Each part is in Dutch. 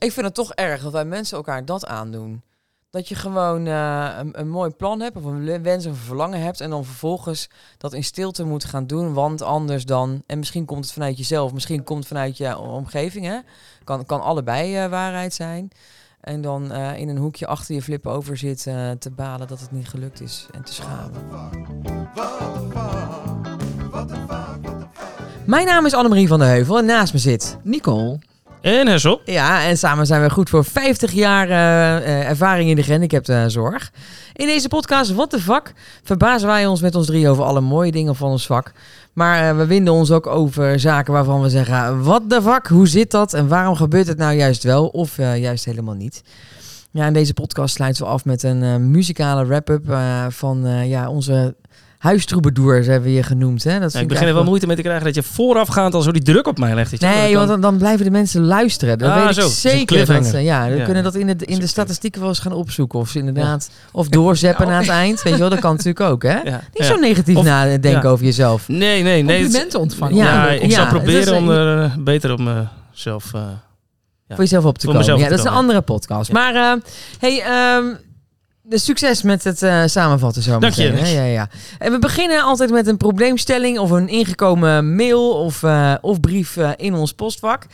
Ik vind het toch erg dat wij mensen elkaar dat aandoen. Dat je gewoon eh, een, een mooi plan hebt of een wens of een verlangen hebt en dan vervolgens dat in stilte moet gaan doen, want anders dan en misschien komt het vanuit jezelf, misschien komt het vanuit je omgeving, hè? Kan, kan allebei eh, waarheid zijn. En dan eh, in een hoekje achter je flippen over zit eh, te balen dat het niet gelukt is en te schamen. Mijn naam is Annemarie van der Heuvel en naast me zit Nicole. En Hessel. Ja, en samen zijn we goed voor 50 jaar eh, eh, ervaring in de gehandicaptenzorg. In deze podcast, What the Fuck, verbazen wij ons met ons drie over alle mooie dingen van ons vak. Maar eh, we winden ons ook over zaken waarvan we zeggen, what the fuck, hoe zit dat? En waarom gebeurt het nou juist wel of juist helemaal niet? Ja, in deze podcast sluiten we af met een muzikale wrap-up van ja, onze huistroebedoers hebben we je genoemd. Hè? Dat Nou, vind ik begin er wel moeite mee te krijgen dat je voorafgaand al zo die druk op mij legt. je wel. Nee, Dat want dan, dan blijven de mensen luisteren. Dat Ah, weet zo. Zeker. Dat ze, ja, we Ja. kunnen dat in de, in de statistieken wel eens gaan opzoeken. Of ze inderdaad, of doorzeppen na het eind. Weet je wel, dat kan natuurlijk ook, hè? Ja, Niet ja. zo negatief Of- nadenken ja. over jezelf. Nee, nee, nee. Complimenten ontvangen. Ja, Ja, ik ja, zal proberen om er eh, beter op mezelf... eh Ja. Voor jezelf op te Voor komen. Ja, dat is een andere podcast. Ja. Maar eh, hey, de succes met het eh, samenvatten zo Dank je. meteen, hè? Ja, ja. En we beginnen altijd met een probleemstelling of een ingekomen mail of, eh, of brief eh, in ons postvak.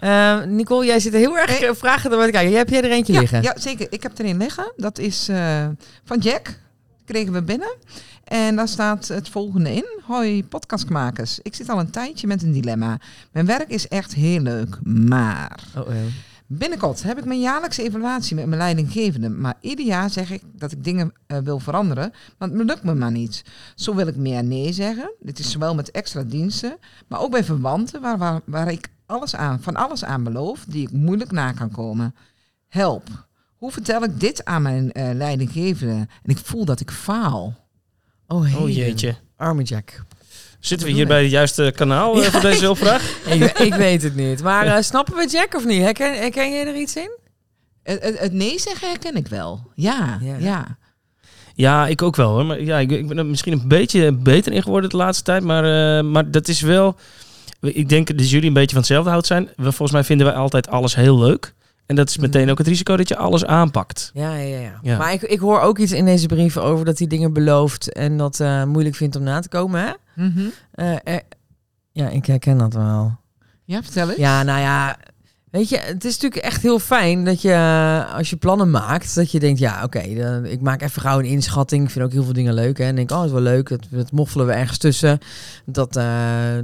Eh, Nicole, jij zit er heel erg Hey. vragen te kijken. Hebt jij er eentje Ja, liggen? ja, zeker. Ik heb er een liggen. Dat is eh, van Jack. Kregen we binnen. En daar staat het volgende in. Hoi podcastmakers. Ik zit al een tijdje met een dilemma. Mijn werk is echt heel leuk, maar... Oh, oh. Binnenkort heb ik mijn jaarlijkse evaluatie met mijn leidinggevende. Maar ieder jaar zeg ik dat ik dingen eh, wil veranderen. Want het lukt me maar niet. Zo wil ik meer nee zeggen. Dit is zowel met extra diensten. Maar ook bij verwanten waar, waar, waar ik alles aan, van alles aan beloof. Die ik moeilijk na kan komen. Help. Hoe vertel ik dit aan mijn eh, leidinggevende? En ik voel dat ik faal. Oh, hey. Oh jeetje. Arme Jack. Zitten we hier bij het juiste kanaal eh, voor deze hulpvraag? ik, ik weet het niet. Maar eh, snappen we Jack of niet? Herken, herken je er iets in? Het, het, het nee zeggen herken ik wel. Ja, Ja. ja. Ja, ik ook wel hoor. Maar ja, ik, ik ben er misschien een beetje beter in geworden de laatste tijd. Maar, eh, maar dat is wel... Ik denk dat jullie een beetje van hetzelfde hout zijn. We, volgens mij vinden wij altijd alles heel leuk. En dat is meteen Mhm. ook het risico dat je alles aanpakt. Ja, ja, ja. Ja. Maar ik, ik hoor ook iets in deze brief over dat hij dingen belooft en dat eh, moeilijk vindt om na te komen. Hè? Mhm. Eh, eh, ja, ik herken dat wel. Ja, vertel eens. Ja, nou ja, weet je, het is natuurlijk echt heel fijn dat je, eh, als je plannen maakt, dat je denkt, ja, oké, ik maak even gauw een inschatting. Ik vind ook heel veel dingen leuk, hè. En denk, oh, is wel leuk, dat, dat moffelen we ergens tussen. Dat, eh,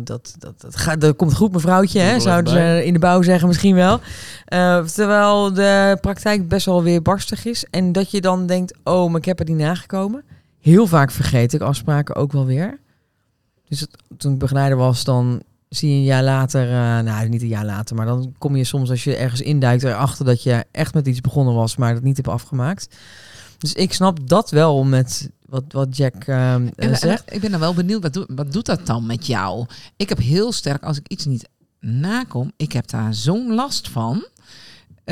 dat, dat, dat, gaat, dat komt goed, mevrouwtje, hè, zouden ze in de bouw zeggen misschien wel. Eh, terwijl de praktijk best wel weer barstig is. En dat je dan denkt, oh, maar ik heb het niet nagekomen. Heel vaak vergeet ik afspraken ook wel weer. Dus het- toen ik begeleider was, dan zie je een jaar later, eh, nou niet een jaar later, maar dan kom je soms als je ergens induikt erachter dat je echt met iets begonnen was, maar dat niet hebt afgemaakt. Dus ik snap dat wel met wat, wat Jack ehm, eh, En, en, zegt. ik ben dan wel benieuwd, wat, doet- wat doet dat dan met jou? Ik heb heel sterk, als ik iets niet nakom, ik heb daar zo'n last van.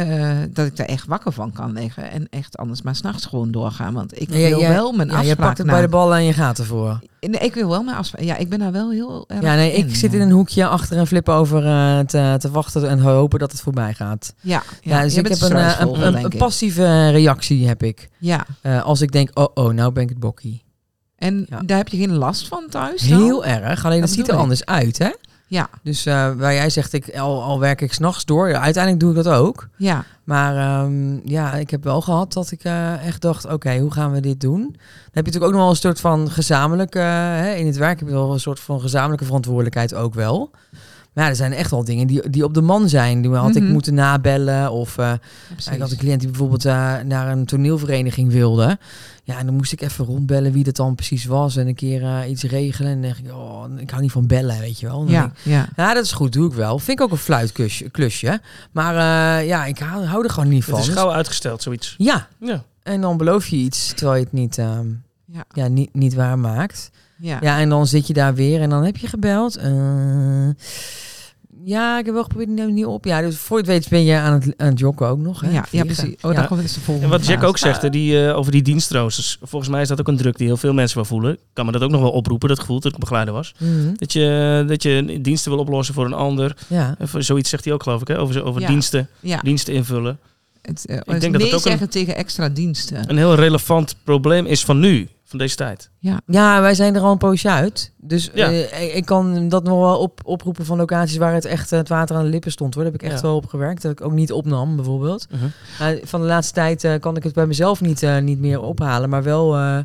Eh, dat ik daar echt wakker van kan liggen. En echt anders maar s'nachts gewoon doorgaan. Want ik Ja, wil wel mijn Ja, je afspraak pakt het na- bij de ballen en je gaat ervoor. Nee, ik wil wel mijn afspraak. Ja, ik ben daar wel heel erg Ja, nee, ik zit in ja. een hoekje achter en flippen over eh, te, te wachten en hopen dat het voorbij gaat. Ja, Ja, dus je ik bent heb een, eh, een, ik. passieve reactie heb ik. Ja, Eh, als ik denk, oh, oh, nou ben ik het bokkie. en Ja. daar heb je geen last van thuis dan? Heel erg, alleen Dat het ziet er ik. anders uit, hè? Ja, Dus eh, waar jij zegt, ik, al, al werk ik s'nachts door, ja, uiteindelijk doe ik dat ook. ja. Maar ehm, ja, ik heb wel gehad dat ik eh, echt dacht, oké, hoe gaan we dit doen? Dan heb je natuurlijk ook nog wel een soort van gezamenlijke, hè, in het werk heb je wel een soort van gezamenlijke verantwoordelijkheid ook wel. Maar ja, er zijn echt wel dingen die, die op de man zijn. Die had ik Mhm. moeten nabellen of... eh, precies. ik had een cliënt die bijvoorbeeld eh, naar een toneelvereniging wilde. Ja, en dan moest ik even rondbellen wie dat dan precies was. En een keer eh, iets regelen. En dan dacht ik, oh, ik hou niet van bellen, weet je wel. Dan Ja, denk ik, ja. ja, dat is goed, doe ik wel. Vind ik ook een fluitklusje. Klusje. Maar eh, ja, ik hou, hou er gewoon niet van. Het is gauw uitgesteld, zoiets. ja, Ja. en dan beloof je iets terwijl je het niet, ehm, Ja. ja, niet, niet waar maakt. Ja. Ja, en dan zit je daar weer en dan heb je gebeld. Eh, Ja, ik heb wel geprobeerd, neem niet op. Ja, dus voor je het weet ben je aan het, aan het joggen ook nog. Hè? Ja, ja, precies. Oh, Ja. dan komt het de volgende En wat Jack ook zegt, hè, die, eh, over die dienstroosters. Volgens mij is dat ook een druk die heel veel mensen wel voelen. Ik kan me dat ook nog wel oproepen, dat gevoel dat ik begeleider was. Mhm. Dat je, dat je diensten wil oplossen voor een ander. Ja. Voor Zoiets zegt hij ook, geloof ik, hè? over, over Ja. diensten, Ja, diensten invullen. Het, uh, denk dat nee ook een- zeggen tegen extra diensten. Een heel relevant probleem is van nu, van deze tijd. Ja, ja, wij zijn er al een poosje uit. Dus Ja. eh, ik- ik kan dat nog wel op, oproepen van locaties waar het echt eh, het water aan de lippen stond. Hoor. Daar heb ik echt Ja. wel op gewerkt. Dat ik ook niet opnam, bijvoorbeeld. Uh, van de laatste tijd eh, kan ik het bij mezelf niet, eh, niet meer ophalen. Maar wel eh, eh,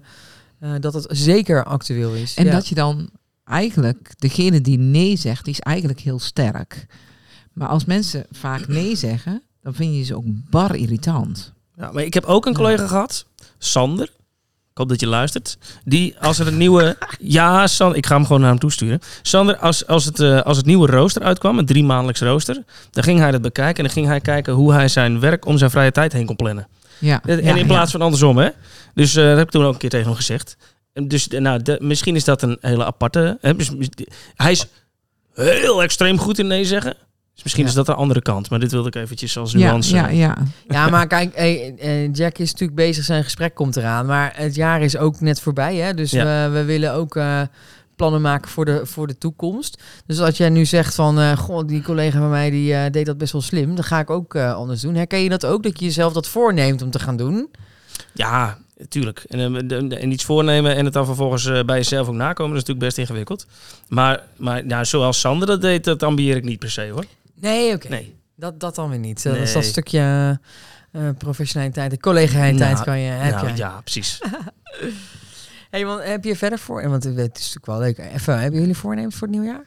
dat het zeker actueel is. En ja. dat je dan eigenlijk, degene die nee zegt, die is eigenlijk heel sterk. Maar als mensen vaak nee zeggen, dan vind je ze ook bar irritant. Ja, maar ik heb ook een collega gehad, Sander. Ik hoop dat je luistert. Die, als er een nieuwe... Ja, Sander, ik ga hem gewoon naar hem toesturen. Sander, als, als, het, eh, als het nieuwe rooster uitkwam, een drie maandelijks rooster... dan ging hij dat bekijken en dan ging hij kijken hoe hij zijn werk om zijn vrije tijd heen kon plannen. Ja, En ja, in plaats van andersom, hè. Dus eh, dat heb ik toen ook een keer tegen hem gezegd. En Dus eh, nou, de- misschien is dat een hele aparte... Hè, hij is heel extreem goed in nee zeggen. Dus misschien Ja. is dat de andere kant. Maar dit wilde ik eventjes als ja, nuance... ja, ja. Ja, maar kijk, hey, eh, Jack is natuurlijk bezig, zijn gesprek komt eraan. Maar het jaar is ook net voorbij, hè? Dus Ja. we, we willen ook eh, plannen maken voor de, voor de toekomst. Dus als jij nu zegt van, eh goh, die collega van mij die eh, deed dat best wel slim, dan ga ik ook eh, anders doen. Herken je dat ook, dat je jezelf dat voorneemt om te gaan doen? Ja, tuurlijk. En, en iets voornemen en het dan vervolgens bij jezelf ook nakomen, dat is natuurlijk best ingewikkeld. Maar, maar nou, zoals Sander dat deed, dat ambieer ik niet per se hoor. Nee, oké. Nee. Dat, dat dan weer niet. Dat is dat stukje eh, professionaliteit en collegialiteit Nou, kan je, heb nou, jij. ja, precies. Hey, want heb je verder voor? Want het is natuurlijk wel leuk. Even, hebben jullie voornemens voor het nieuwjaar?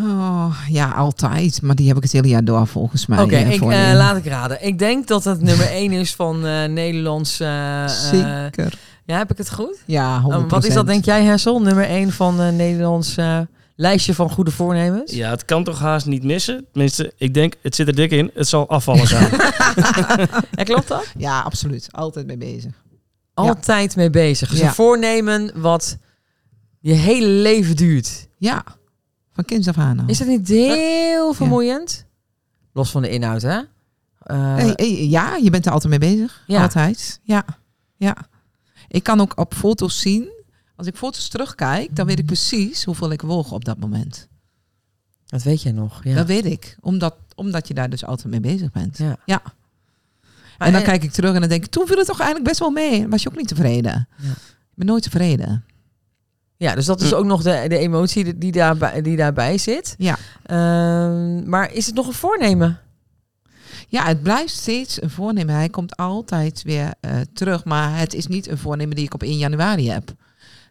Oh, ja, altijd. Maar die heb ik het hele jaar door volgens mij. Oké, eh, eh, laat ik raden. Ik denk dat het nummer 1 is van eh Nederlands. Zeker. ja, heb ik het goed? Ja, 100%. Oh, wat is dat, denk jij, Hessel? Nummer 1 van eh Nederlands eh, lijstje van goede voornemens? Ja, het kan toch haast niet missen. Tenminste, ik denk, het zit er dik in. Het zal afvallen zijn. Ja, klopt dat? Ja, absoluut. Altijd mee bezig. Altijd mee bezig. Dus Ja. een voornemen wat je hele leven duurt. Ja, van kinds af aan al. Is dat niet heel vermoeiend? Los van de inhoud, hè? Eh, Hey, hey, ja, je bent er altijd mee bezig. Ja. Altijd. Ja. ja. Ik kan ook op foto's zien. Als ik foto's terugkijk, dan weet ik precies hoeveel ik woog op dat moment. Dat weet jij nog. Ja. Dat weet ik. Omdat, omdat je daar dus altijd mee bezig bent. Ja. En dan eh, kijk ik terug en dan denk ik, toen viel het toch eigenlijk best wel mee. Was je ook niet tevreden? Ja. Ik ben nooit tevreden. Ja, dus dat is ook nog de, de emotie die- die daarbij, die daarbij zit. Ja. Ehm, maar is het nog een voornemen? Ja, het blijft steeds een voornemen. Hij komt altijd weer eh, terug. Maar het is niet een voornemen die ik op 1 januari heb.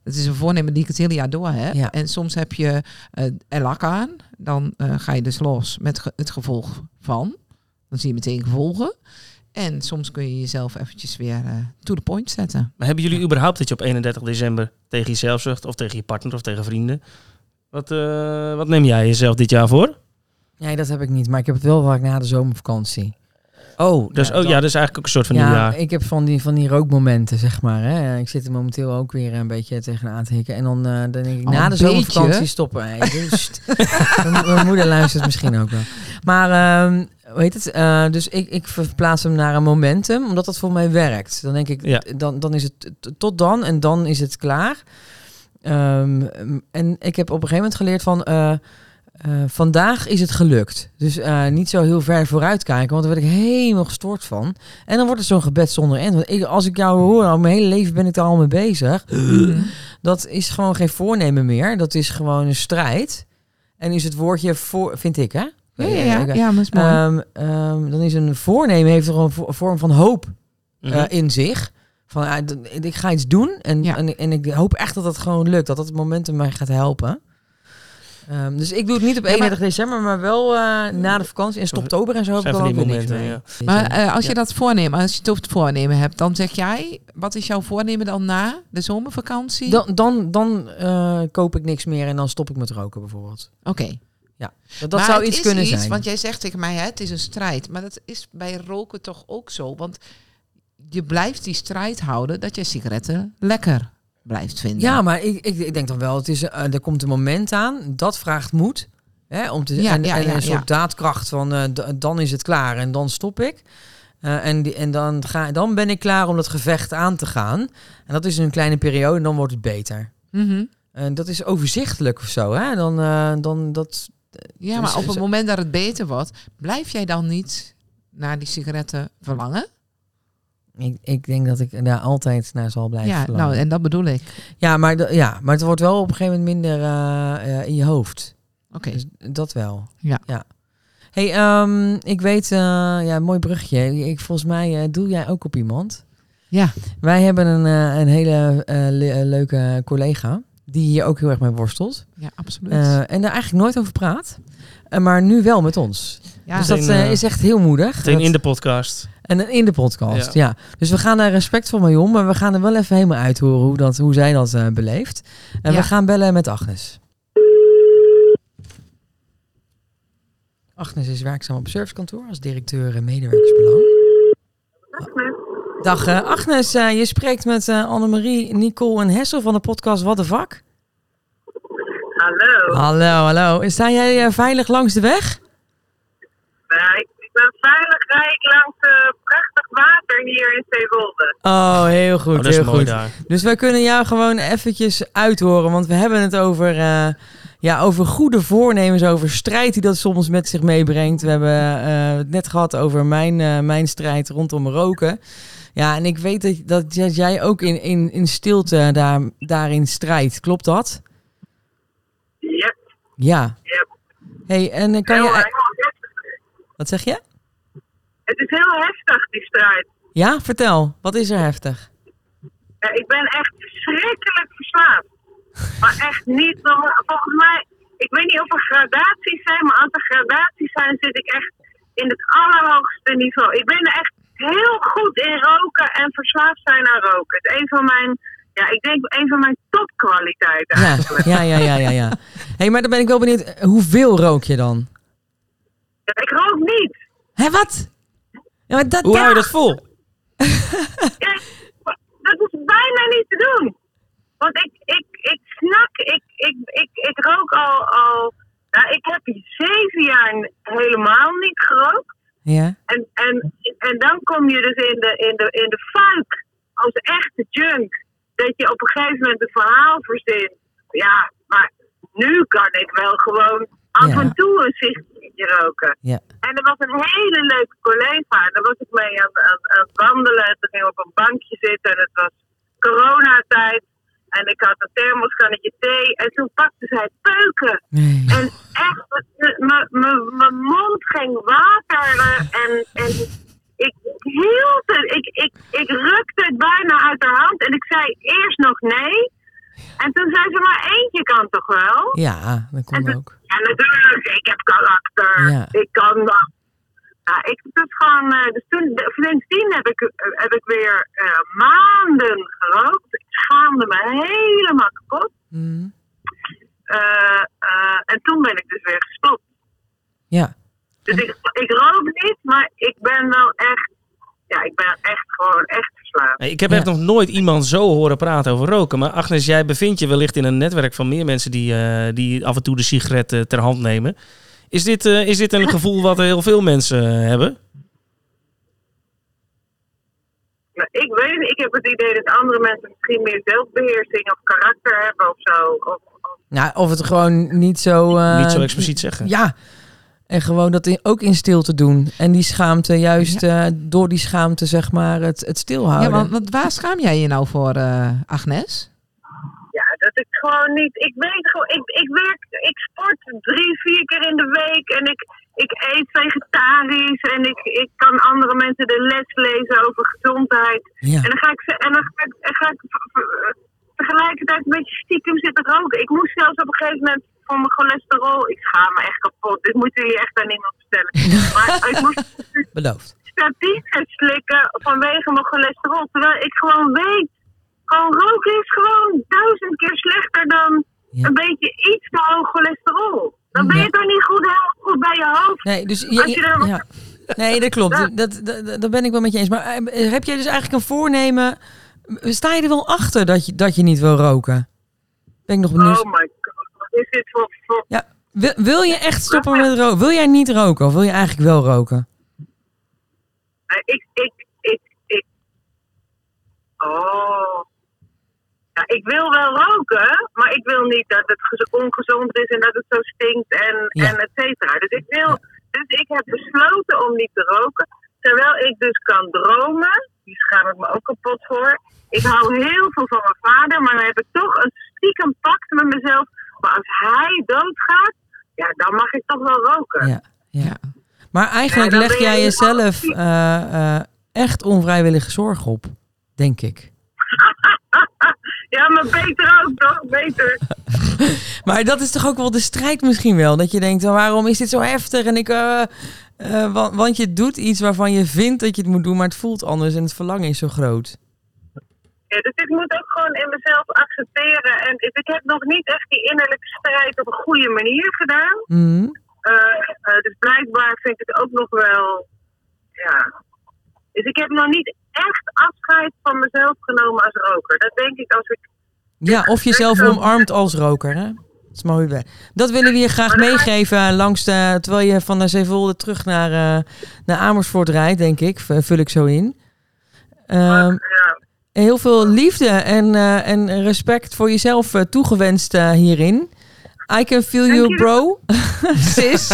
Het is een voornemen die ik het hele jaar door heb. Ja. En soms heb je eh er lak aan. Dan eh, ga je dus los met ge- het gevolg van. Dan zie je meteen gevolgen. En soms kun je jezelf eventjes weer eh to the point zetten. maar hebben jullie überhaupt dat je op 31 december tegen jezelf zegt, of tegen je partner of tegen vrienden? Wat, eh, wat neem jij jezelf dit jaar voor? Nee, dat heb ik niet. Maar ik heb het wel vaak na de zomervakantie. Oh, dus, Ja, oh, ja, dat is eigenlijk ook een soort van ja, nieuwjaar. ik heb van die, van die rookmomenten, zeg maar. Hè. Ik zit er momenteel ook weer een beetje tegenaan te hikken. En dan, eh, dan denk ik, Oh, na de zomervakantie stoppen. Hey, dus, mijn, mijn moeder luistert misschien ook wel. Maar, ehm hoe heet het? Eh, dus ik, ik verplaats hem naar een momentum, omdat dat voor mij werkt. Dan denk ik, Ja. dan, dan is het tot dan en dan is het klaar. Ehm, en ik heb op een gegeven moment geleerd van... eh, eh, vandaag is het gelukt. Dus eh, niet zo heel ver vooruit kijken, want daar word ik helemaal gestoord van. En dan wordt het zo'n gebed zonder end. Want ik, als ik jou hoor, al mijn hele leven ben ik daar al mee bezig. Dat is gewoon geen voornemen meer. Dat is gewoon een strijd. En is het woordje voor, vind ik hè? Ja, ja, ja. Ik- ja maar dat is mooi. Ehm, ehm, dan is een voornemen heeft er een vo- vorm van hoop Mhm. eh, in zich. Van ah, ik ga iets doen en, Ja. en, en ik hoop echt dat het gewoon lukt. Dat dat het momentum mij gaat helpen. Ehm, dus ik doe het niet op Ja, maar- 31 december, maar wel eh, na de vakantie. En stoptober en zo heb ik al momenten, mee. Maar eh, als je Ja. dat voornemen, als je het over het voornemen hebt, dan zeg jij, wat is jouw voornemen dan na de zomervakantie? dan dan, dan eh, koop ik niks meer en dan stop ik met roken bijvoorbeeld. Oké. Dat, dat Maar zou het iets is kunnen iets, zijn. Want jij zegt tegen mij, hè, het is een strijd. Maar dat is bij roken toch ook zo. Want je blijft die strijd houden dat je sigaretten lekker blijft vinden. Ja, maar ik, ik, ik denk dan wel, het is, eh, er komt een moment aan, dat vraagt moed. Hè, om te, Ja, en, ja, en ja, een soort daadkracht van eh, dan is het klaar en dan stop ik. Eh, en die, en dan, ga, dan ben ik klaar om dat gevecht aan te gaan. En dat is een kleine periode en dan wordt het beter. Mhm. En dat is overzichtelijk of zo. Hè? Dan, dan dat, Ja, Dus maar op het moment dat het beter wordt, blijf jij dan niet naar die sigaretten verlangen? Ik, ik denk dat ik daar altijd naar zal blijven ja, verlangen. nou, en dat bedoel ik. ja, maar, ja, maar het wordt wel op een gegeven moment minder eh, eh, in je hoofd. Oké. Dus dat wel. Ja. ja. Hey, ehm, ik weet, eh, ja, mooi brugje. Ik, volgens mij eh, doe jij ook op iemand. Ja. Wij hebben een, eh, een hele le- leuke collega die hier ook heel erg mee worstelt. Ja, absoluut. Eh, en daar eigenlijk nooit over praat. Eh, maar nu wel met ons. ja, dus dat is echt heel moedig. Meteen Dat- in de podcast. En in de podcast, ja. Dus we gaan daar respectvol mee om, maar we gaan er wel even helemaal uithoren hoe, dat, hoe zij dat eh, beleeft. En Ja. we gaan bellen met Agnes. Agnes is werkzaam op servicekantoor als directeur eh, medewerkersbelang. Dag eh, Agnes, eh, je spreekt met eh, Annemarie, Nicole en Hessel van de podcast Wat de Vak. Hallo. Hallo, hallo. Sta jij veilig langs de weg? Ik ben veilig rijk langs eh, prachtig water hier in Zeewolde. Oh, heel goed, Oh, dat is heel mooi goed. daar. Dus wij kunnen jou gewoon eventjes uithoren, want we hebben het over, eh, ja, over goede voornemens, over strijd die dat soms met zich meebrengt. We hebben eh, het net gehad over mijn, eh, mijn strijd rondom roken. Ja, en ik weet dat, dat, dat jij ook in, in, in stilte daar, daarin strijdt. Klopt dat? Yep, Ja. yep. Hey, en kan je... Wat zeg je? Het is heel heftig, die strijd. Ja, vertel. Wat is er heftig? Ja, ik ben echt verschrikkelijk verslaafd. Maar echt niet normaal. Volgens mij, ik weet niet of er gradaties zijn, maar als er gradaties zijn, zit ik echt in het allerhoogste niveau. Ik ben echt heel goed in roken en verslaafd zijn aan roken. Het is een van mijn, ja, ik denk een van mijn topkwaliteiten Ja, eigenlijk. ja, ja, ja, ja. ja. hey, maar dan ben ik wel benieuwd. eh, Hoeveel rook je dan? Ja, ik rook niet. Hé, wat? Ja, maar dat, Hoe hou je dat vol? Ja, dat is bijna niet te doen. Want ik, ik, ik snak, ik, ik, ik, ik rook al, al nou, ik heb zeven jaar helemaal niet gerookt. Ja, En, en, en dan kom je dus in de, in de, in de fuik als echte junk. Dat je op een gegeven moment een verhaal verzint. Ja, maar nu kan ik wel gewoon af Ja. en toe een sigaretje roken. ja. En er was een hele leuke collega. en Daar was ik mee aan, aan, aan het wandelen. En toen ging ik op een bankje zitten. En het was coronatijd. En ik had een thermoskannetje thee. En toen pakte zij peuken. Nee. En echt, mijn mond ging wateren. En, en ik hield het. Ik, ik, ik rukte het bijna uit haar hand. En ik zei eerst nog nee. En toen zei ze, maar eentje kan toch wel? Ja, dat kon ook. Ja, natuurlijk. Ik heb karakter. Ja. Ik kan dat. Ja, ik dus gewoon. eh, dus toen, sindsdien heb ik, eh, heb ik weer eh, maanden gerookt. Ik schaamde me helemaal kapot. Eh, en toen ben ik dus weer gestopt. Ja. Dus ik, ik rook niet, maar ik ben wel echt. Ja, ik ben echt gewoon echt verslaafd. Ik heb Ja. echt nog nooit iemand zo horen praten over roken. Maar Agnes, jij bevindt je wellicht in een netwerk van meer mensen die, eh, die af en toe de sigaret eh, ter hand nemen. Is dit, eh, is dit een gevoel wat heel veel mensen hebben? Maar ik weet niet, ik heb het idee dat andere mensen misschien meer zelfbeheersing of karakter hebben of zo. Of, of- Nou, of het gewoon niet zo... eh, Niet zo expliciet zeggen. Ja. En gewoon dat in- ook in stilte doen. En die schaamte, juist eh, door die schaamte, zeg maar, het, het Ja, stilhouden. want, want waar schaam jij je nou voor, eh, Agnes? ja, dat ik gewoon niet. Ik weet gewoon, ik, ik werk, ik sport drie, vier keer in de week en ik, ik eet vegetarisch en ik, ik kan andere mensen de les lezen over gezondheid. Ja. En dan ga ik, ze- en dan ga ik, en ga ik v- tegelijkertijd een beetje stiekem zitten roken. Ik moest zelfs op een gegeven moment voor mijn cholesterol. Ik schaam me echt kapot. Dit moeten jullie echt aan niemand vertellen. Maar ik moest Beloofd. statine slikken vanwege mijn cholesterol. Terwijl ik gewoon weet, gewoon roken is gewoon duizend keer slechter dan Ja. een beetje iets te hoog cholesterol. Dan ben je Ja. toch niet goed, goed bij je hoofd. Nee, dus je, Als je ja. Nee, dat klopt. Dat, dat, dat, dat ben ik wel met je eens. Maar eh, heb jij dus eigenlijk een voornemen... Sta je er wel achter dat je, dat je niet wil roken? Ben ik nog benieuwd. Oh my is dit voor... voor Ja, Wil, wil je echt stoppen met roken? Wil jij niet roken of wil je eigenlijk wel roken? Eh, ik, ik, ik, ik. Oh. Ja, ik wil wel roken, maar ik wil niet dat het gez- ongezond is en dat het zo stinkt en, Ja. en et cetera. Dus ik wil, dus ik heb besloten om niet te roken. Terwijl ik dus kan dromen, die schaam ik me ook kapot voor. Ik hou heel veel van mijn vader, maar dan heb ik toch een stiekem pact met mezelf. Maar als hij doodgaat, ja, dan mag ik toch wel roken. Ja. ja. Maar eigenlijk Ja, leg jij je jezelf eh, eh, echt onvrijwillige zorg op, denk ik. Ja, maar beter ook toch? Beter. Maar dat is toch ook wel de strijd misschien wel. Dat je denkt, waarom is dit zo heftig? En ik, eh, want, want je doet iets waarvan je vindt dat je het moet doen, maar het voelt anders en het verlangen is zo groot. Dus ik moet ook gewoon in mezelf accepteren. En ik ik heb nog niet echt die innerlijke strijd op een goede manier gedaan. Mhm. Eh, eh, dus blijkbaar vind ik het ook nog wel. Ja. Dus ik heb nog niet echt afscheid van mezelf genomen als roker. Dat denk ik als ik. Ja, of jezelf omarmt als roker. Hè? Dat is mooi. bij. Dat willen we je graag meegeven langs de, terwijl je van de Zeewolde terug naar, eh, naar Amersfoort rijdt, denk ik. Vul ik zo in. Ehm, ja. Heel veel liefde en, eh, en respect voor jezelf eh, toegewenst eh, hierin. I can feel you, bro. Sis.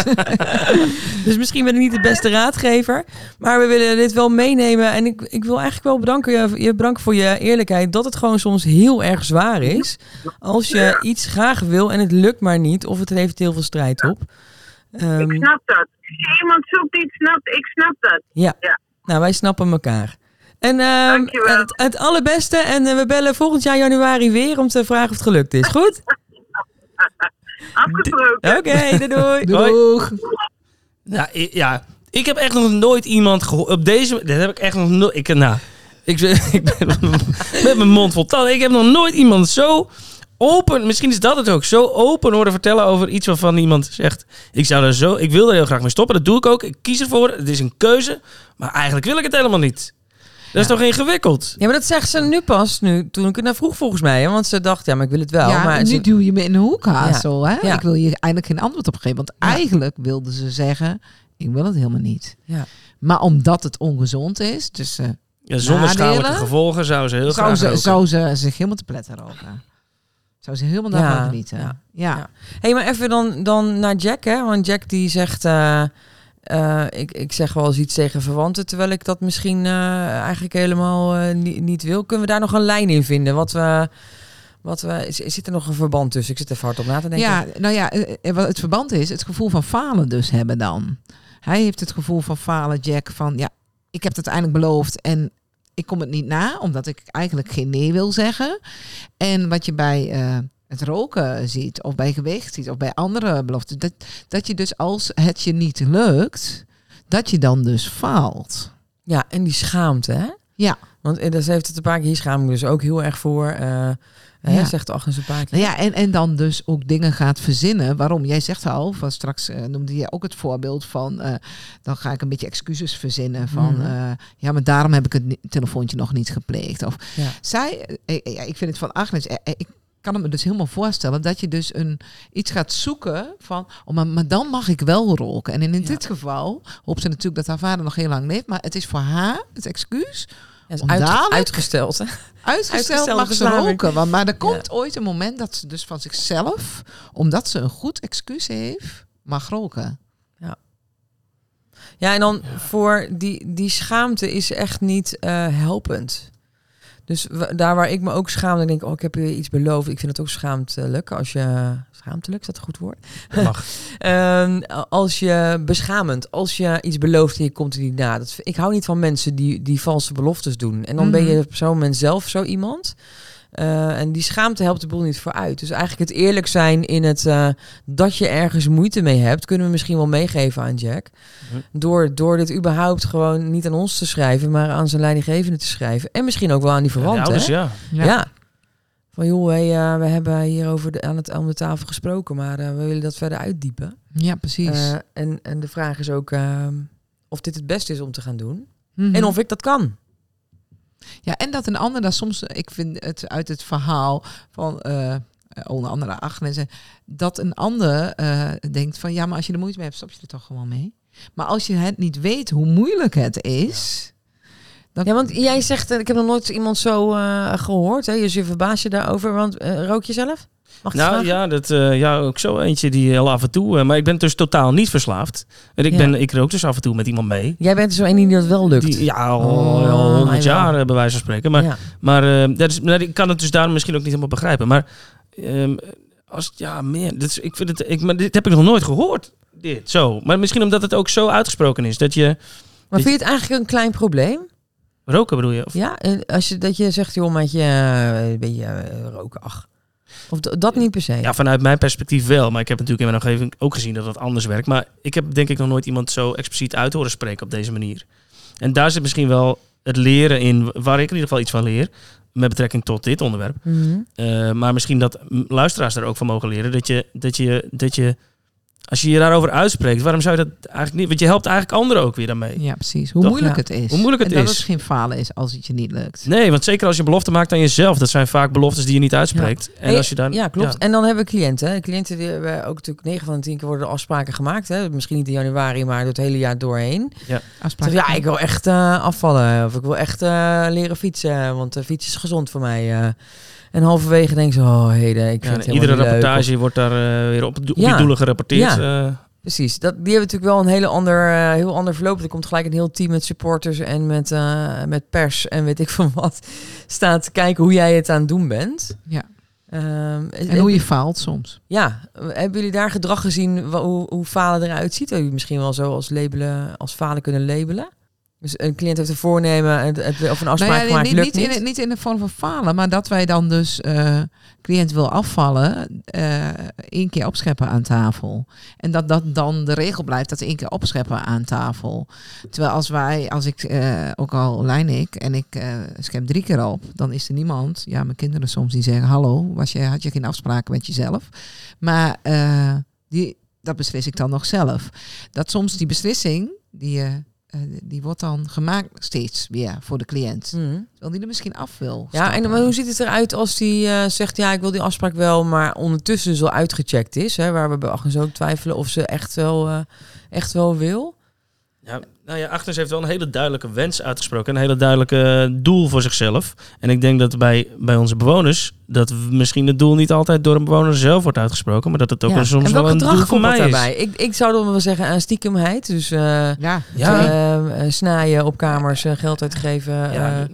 dus misschien ben ik niet de beste raadgever. Maar we willen dit wel meenemen. En ik, ik wil eigenlijk wel bedanken, je, je bedanken voor je eerlijkheid. Dat het gewoon soms heel erg zwaar is. Als je Ja. iets graag wil en het lukt maar niet. Of het heeft heel veel strijd op. Ehm, Ik snap dat. Als iemand zoekt iets snapt, ik snap dat. ja. Ja. nou wij snappen elkaar. En ehm, het, het allerbeste. En eh, we bellen volgend jaar januari weer om te vragen of het gelukt is. Goed? Afgesproken. Oké, doei doei. Doeg. Nou, i- ja, ik heb echt nog nooit iemand gehoord. Op deze. Dat heb ik echt nog nooit. Ik, nou, ik, ik ben met mijn mond vol tanden. Ik heb nog nooit iemand zo open. Misschien is dat het ook. Zo open horen vertellen over iets waarvan iemand zegt. Ik zou er zo. Ik wil er heel graag mee stoppen. Dat doe ik ook. Ik kies ervoor. Het is een keuze. Maar eigenlijk wil ik het helemaal niet. Dat is toch ingewikkeld? Ja, maar dat zegt ze nu pas, nu, toen ik het naar vroeg volgens mij. Hè? Want ze dacht, ja, maar ik wil het wel. ja, maar nu ze- duw je me in de hoek, Hazel. Hè? Ja. Ik wil je eigenlijk geen antwoord op geven. Want Ja. eigenlijk wilden ze zeggen, ik wil het helemaal niet. Ja. Maar omdat het ongezond is, dus eh, Ja, zonder schadelijke gevolgen zou ze heel zou, graag ze, zou ze zich helemaal te pletten roken. Zou ze helemaal Ja, daarvan genieten. ja, Ja. ja. hey, maar even dan, dan naar Jack, hè? Want Jack die zegt, eh, eh, ik, ik zeg wel eens iets tegen verwanten, terwijl ik dat misschien eh, eigenlijk helemaal eh, niet, niet wil. Kunnen we daar nog een lijn in vinden? Wat we, wat we, zit er nog een verband tussen? Ik zit even hard op na te denken. Ja, nou ja, het verband is, het gevoel van falen dus hebben dan. Hij heeft het gevoel van falen, Jack, van ja, ik heb het uiteindelijk beloofd en ik kom het niet na, omdat ik eigenlijk geen nee wil zeggen. En wat je bij het roken ziet, of bij gewicht ziet, of bij andere beloften, dat, dat je dus als het je niet lukt, dat je dan dus faalt. Ja, en die schaamte, hè? Ja. Want eh, daar heeft het een paar keer, hier schaam ik dus ook heel erg voor. eh hè, Ja. zegt Agnes een paar keer. Nou ja, en, en dan dus ook dingen gaat verzinnen. Waarom? Jij zegt al, van straks eh, noemde je ook het voorbeeld van, dan ga ik een beetje excuses verzinnen van, Mhm. ja, maar daarom heb ik het telefoontje nog niet gepleegd. Of Ja. zij, ja, ik vind het van Agnes, ik kan het me dus helemaal voorstellen dat je dus een, iets gaat zoeken van, oh, maar, maar dan mag ik wel roken. En in, in Ja. dit geval hoopt ze natuurlijk dat haar vader nog heel lang leeft, maar het is voor haar het excuus Ja, is Om uit- dadelijk- uitgesteld. Hè? Uitgesteld mag ze roken. Want, maar er komt ooit een moment dat ze dus van zichzelf, omdat ze een goed excuus heeft, mag roken. Ja, en dan voor die, die schaamte is echt niet eh, helpend. Dus daar waar ik me ook schaam, dan denk ik, oh, ik heb je iets beloofd. Ik vind het ook schaamtelijk als je... Schaamtelijk, is dat een goed woord? Mag. Ehm, als je beschamend, als je iets belooft en je komt er niet na. Dat, ik hou niet van mensen die, die valse beloftes doen. En dan ben je Mhm. op zo'n moment zelf zo iemand. Eh, en die schaamte helpt de boel niet vooruit. Dus eigenlijk het eerlijk zijn in het eh, dat je ergens moeite mee hebt, kunnen we misschien wel meegeven aan Jack. Mhm. Door, door dit überhaupt gewoon niet aan ons te schrijven, maar aan zijn leidinggevende te schrijven. En misschien ook wel aan die Ja, verwanten. ouders, hè? ja. Ja. Van joh, wij, eh, we hebben hier over de, aan, het, aan de tafel gesproken, maar eh, we willen dat verder uitdiepen. Ja, precies. Eh, en, en de vraag is ook ehm, of dit het beste is om te gaan doen. Mhm. En of ik dat kan. Ja, en dat een ander daar soms, ik vind het uit het verhaal van, eh, eh, onder andere Agnes, dat een ander eh, denkt van ja, maar als je er moeite mee hebt, stop je er toch gewoon mee. Maar als je het niet weet hoe moeilijk het is, dan Ja, want jij zegt, ik heb nog nooit iemand zo eh, gehoord. Hè? Dus je verbaast je daarover, want rook je zelf? Mag Nou vragen? ja, dat, eh, ja, ook zo eentje die heel af en toe. eh, maar ik ben dus totaal niet verslaafd. En ik, Ja. ben, ik rook dus af en toe met iemand mee. Jij bent zo een die dat wel lukt. Die, ja, al, Oh, al hij 100 wel. jaar eh, bij wijze van spreken. Maar, ja. maar dat is, nou, ik kan het dus daarom misschien ook niet helemaal begrijpen. Maar ehm, als, ja, meer. Dit, is- ik vind het, ik, maar dit heb ik nog nooit gehoord. Dit, zo. Maar misschien omdat het ook zo uitgesproken is. Dat je... Maar vind je het eigenlijk een klein probleem? Roken bedoel je? Of, Ja, als je, dat je zegt, joh, met je beetje eh, roken, ach. Of dat niet per se. Ja, vanuit mijn perspectief wel. Maar ik heb natuurlijk in mijn omgeving ook gezien dat dat anders werkt. Maar ik heb denk ik nog nooit iemand zo expliciet uit horen spreken op deze manier. En daar zit misschien wel het leren in, waar ik in ieder geval iets van leer. Met betrekking tot dit onderwerp. Mhm. Eh, maar misschien dat luisteraars er ook van mogen leren. Dat je, dat je, dat je, als je je daarover uitspreekt, waarom zou je dat eigenlijk niet? Want je helpt eigenlijk anderen ook weer daarmee. ja, precies. Hoe Toch? moeilijk Ja. het is. Hoe moeilijk het en dat is. het geen falen is als het je niet lukt. Nee, want zeker als je een belofte maakt aan jezelf, dat zijn vaak beloftes die je niet uitspreekt. En Hey, als je dan, ja, klopt. ja. En dan hebben we cliënten. hè. Cliënten die hebben ook natuurlijk 9 van de 10 keer worden afspraken gemaakt. Hè. Misschien niet in januari, maar door het hele jaar doorheen. Afspraak. Zeg, ja, ik wil echt eh, afvallen. Of ik wil echt eh, leren fietsen. Want uh, fietsen is gezond voor mij. En halverwege denk ze, oh heden, ik Ja, vind het iedere leuk. rapportage wordt daar eh, weer op, Ja. je doelen gerapporteerd. Ja. eh. Precies, dat, die hebben natuurlijk wel een hele ander, eh, heel ander verloop. Er komt gelijk een heel team met supporters en met, eh, met pers en weet ik van wat. Staat te kijken hoe jij het aan het doen bent. Ja. Ehm, En hoe je faalt soms. Ja, hebben jullie daar gedrag gezien hoe, hoe falen eruit ziet? Hebben jullie misschien wel zo als, labelen, als falen kunnen labelen? Dus een cliënt heeft een voornemen en het, het- of een afspraak Nou ja, gemaakt, niet, lukt niet, niet. in, niet in de vorm van falen, maar dat wij dan dus eh cliënt wil afvallen, eh één keer opscheppen aan tafel. En dat dat dan de regel blijft, dat één keer opscheppen aan tafel. Terwijl als wij, als ik, eh, ook al lijn ik, en ik schep drie keer op, dan is er niemand, ja mijn kinderen soms die zeggen, hallo, was je, had je geen afspraken met jezelf? Maar die, dat beslis ik dan nog zelf. Dat soms die beslissing, die, eh, eh, die wordt dan gemaakt steeds weer voor de cliënt. Terwijl die er misschien af wil. Ja, en maar hoe ziet het eruit als die eh, zegt, ja, ik wil die afspraak wel, maar ondertussen dus al uitgecheckt is, hè, waar we bij Agnes ook twijfelen of ze echt wel, eh, echt wel wil? Ja, nou ja, Agnes heeft wel een hele duidelijke wens uitgesproken. Een hele duidelijke doel voor zichzelf. En ik denk dat bij, bij onze bewoners... dat misschien het doel niet altijd door een bewoner zelf wordt uitgesproken... maar dat het ook Ja. een, soms wel een doel gedrag voor komt mij daarbij? is. Ik, ik zou dan wel zeggen aan stiekemheid, dus eh Ja, Ja. eh, eh, snijden op kamers, eh, geld uitgeven. Ja,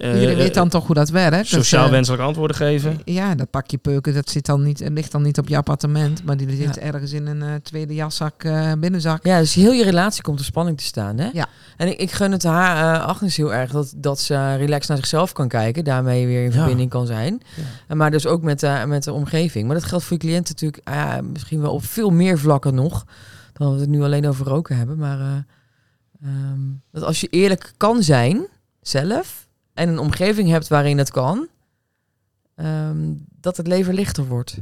eh, iedereen weet eh, dan toch hoe dat werkt. Sociaal dat, eh, wenselijke antwoorden geven. Ja, dat pakje peuken, dat zit dan niet, ligt dan niet op je appartement, maar die zit Ja. ergens in een eh, tweede jaszak, eh, binnenzak. Ja, dus heel je relatie komt er spanning te staan. Hè? Ja. En ik, ik gun het haar, Agnes, heel erg dat, dat ze relaxed naar zichzelf kan kijken. Daarmee weer in Ja. verbinding kan zijn. Ja. En Maar dus ook met, eh, met de omgeving. Maar dat geldt voor je cliënten natuurlijk ja, misschien wel op veel meer vlakken nog. Dan we het nu alleen over roken hebben. Maar eh, ehm, dat als je eerlijk kan zijn, zelf, en een omgeving hebt waarin het kan, ehm, dat het leven lichter wordt.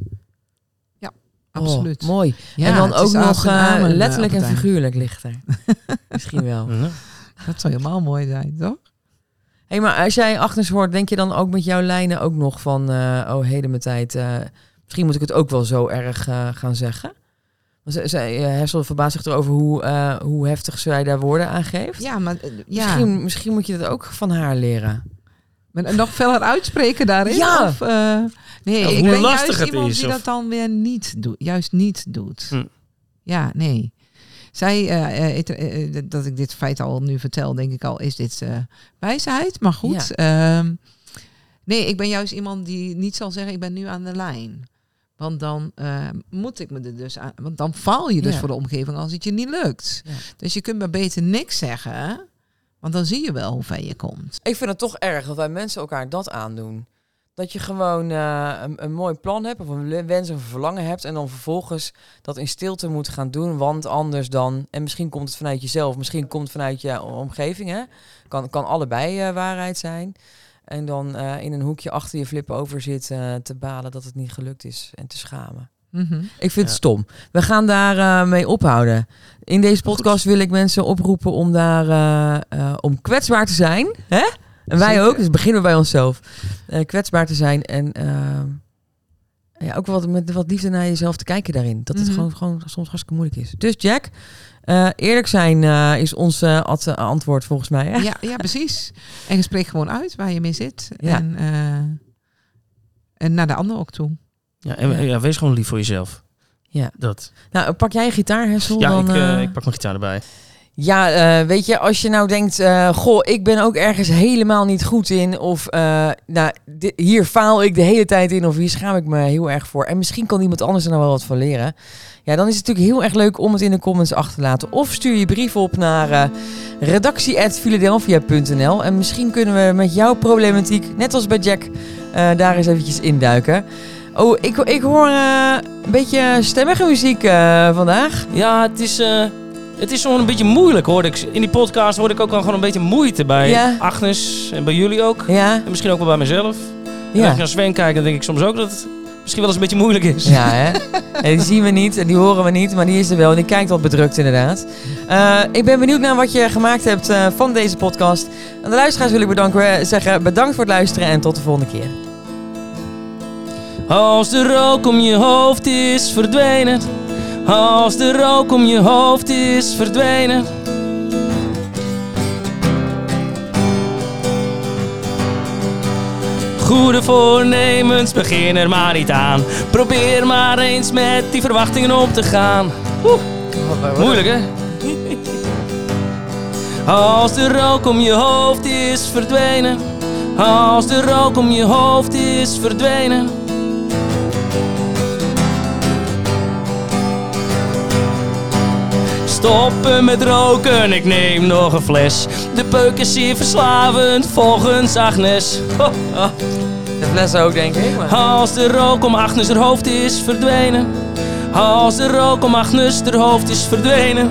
Absoluut. Oh, mooi. Ja, en dan ook nog eh, eh, letterlijk en figuurlijk lichter. Misschien wel. Ja. Dat zou helemaal mooi zijn, toch? hey, maar als jij Agnes hoort, denk je dan ook met jouw lijnen ook nog van... eh, oh, heden mijn tijd. eh, misschien moet ik het ook wel zo erg gaan zeggen. Zij, eh, Hessel verbaast zich erover hoe, eh, hoe heftig zij daar woorden aan geeft. Ja, maar eh, ja. Misschien, misschien moet je dat ook van haar leren. Maar nog feller uitspreken daarin? Ja. Of, eh, nee, Of ik ben juist iemand is, die of- dat dan weer niet doet. Juist niet doet. Hm. Ja, nee. Zij, het, dat ik dit feit al nu vertel, denk ik al, is dit eh, wijsheid. Maar goed. ehm, nee, ik ben juist iemand die niet zal zeggen, ik ben nu aan de lijn. Want dan eh, moet ik me er dus aan. Want dan faal je dus Ja. voor de omgeving als het je niet lukt. Ja. Dus je kunt maar beter niks zeggen. Want dan zie je wel hoe ver je komt. Ik vind het toch erg dat wij mensen elkaar dat aandoen. Dat je gewoon eh, een, een mooi plan hebt of een wens of een verlangen hebt en dan vervolgens dat in stilte moet gaan doen, want anders dan en misschien komt het vanuit jezelf, misschien komt het vanuit je omgeving, hè? Kan, kan allebei eh, waarheid zijn. En dan eh, in een hoekje achter je flip over zit eh, te balen dat het niet gelukt is en te schamen. Mhm. Ik vind het stom. We gaan daar eh, mee ophouden. In deze podcast wil ik mensen oproepen om daar eh, eh, om kwetsbaar te zijn. Hè? En wij ook, dus beginnen we bij onszelf. Eh, kwetsbaar te zijn en, ja, ook wat, met wat liefde naar jezelf te kijken daarin. Dat het Mhm. gewoon, gewoon soms hartstikke moeilijk is. Dus Jack, eh, eerlijk zijn eh, is ons antwoord volgens mij. Hè? Ja, ja, precies. En je spreekt gewoon uit waar je mee zit. Ja. En, eh, en naar de ander ook toe. Ja, en, ja, wees gewoon lief voor jezelf. Ja. Dat. Nou, pak jij een gitaar, Hessel? Ja, dan, ik, ik pak mijn gitaar erbij. Ja, eh, weet je, als je nou denkt, eh, goh, ik ben ook ergens helemaal niet goed in, of eh, nou, hier faal ik de hele tijd in, of hier schaam ik me heel erg voor, en misschien kan iemand anders er nou wel wat van leren, ja, dan is het natuurlijk heel erg leuk om het in de comments achter te laten. Of stuur je brief op naar redactie.philadelphia.nl en misschien kunnen we met jouw problematiek, net als bij Jack, daar eens eventjes induiken. Oh, ik, ik hoor een beetje stemmige muziek vandaag. Ja, het is, het is gewoon een beetje moeilijk, hoorde ik. In die podcast hoorde ik ook wel gewoon een beetje moeite bij Ja. Agnes en bij jullie ook. Ja, En misschien ook wel bij mezelf. En als ik naar Sven kijk, dan denk ik soms ook dat het misschien wel eens een beetje moeilijk is. Ja, hè? En die zien we niet en die horen we niet, maar die is er wel en die kijkt wat bedrukt inderdaad. Eh, ik ben benieuwd naar wat je gemaakt hebt eh, van deze podcast. En de luisteraars wil ik bedanken, eh, zeggen bedankt voor het luisteren en tot de volgende keer. Als de rook om je hoofd is verdwenen. Als de rook om je hoofd is verdwenen. Goede voornemens, begin er maar niet aan. Probeer maar eens met die verwachtingen op te gaan. Oeh, moeilijk hè? Als de rook om je hoofd is verdwenen. Als de rook om je hoofd is verdwenen. Stoppen met roken, ik neem nog een fles. De peuk is zeer verslavend, volgens Agnes. Ho, ho. De fles ook, denk ik. Maar... Als de rook om Agnes haar hoofd is verdwenen. Als de rook om Agnes haar hoofd is verdwenen.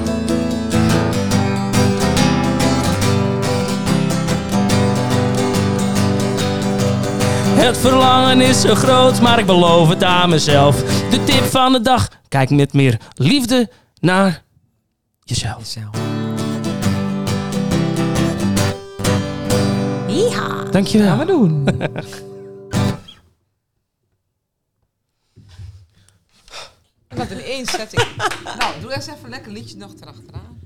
Het verlangen is zo groot, maar ik beloof het aan mezelf. De tip van de dag: kijk met meer liefde naar jezelf. Zelf. Dankjewel. Gaan we doen. Dat in één setting. Nou, doe eens even een lekker liedje nog erachteraan.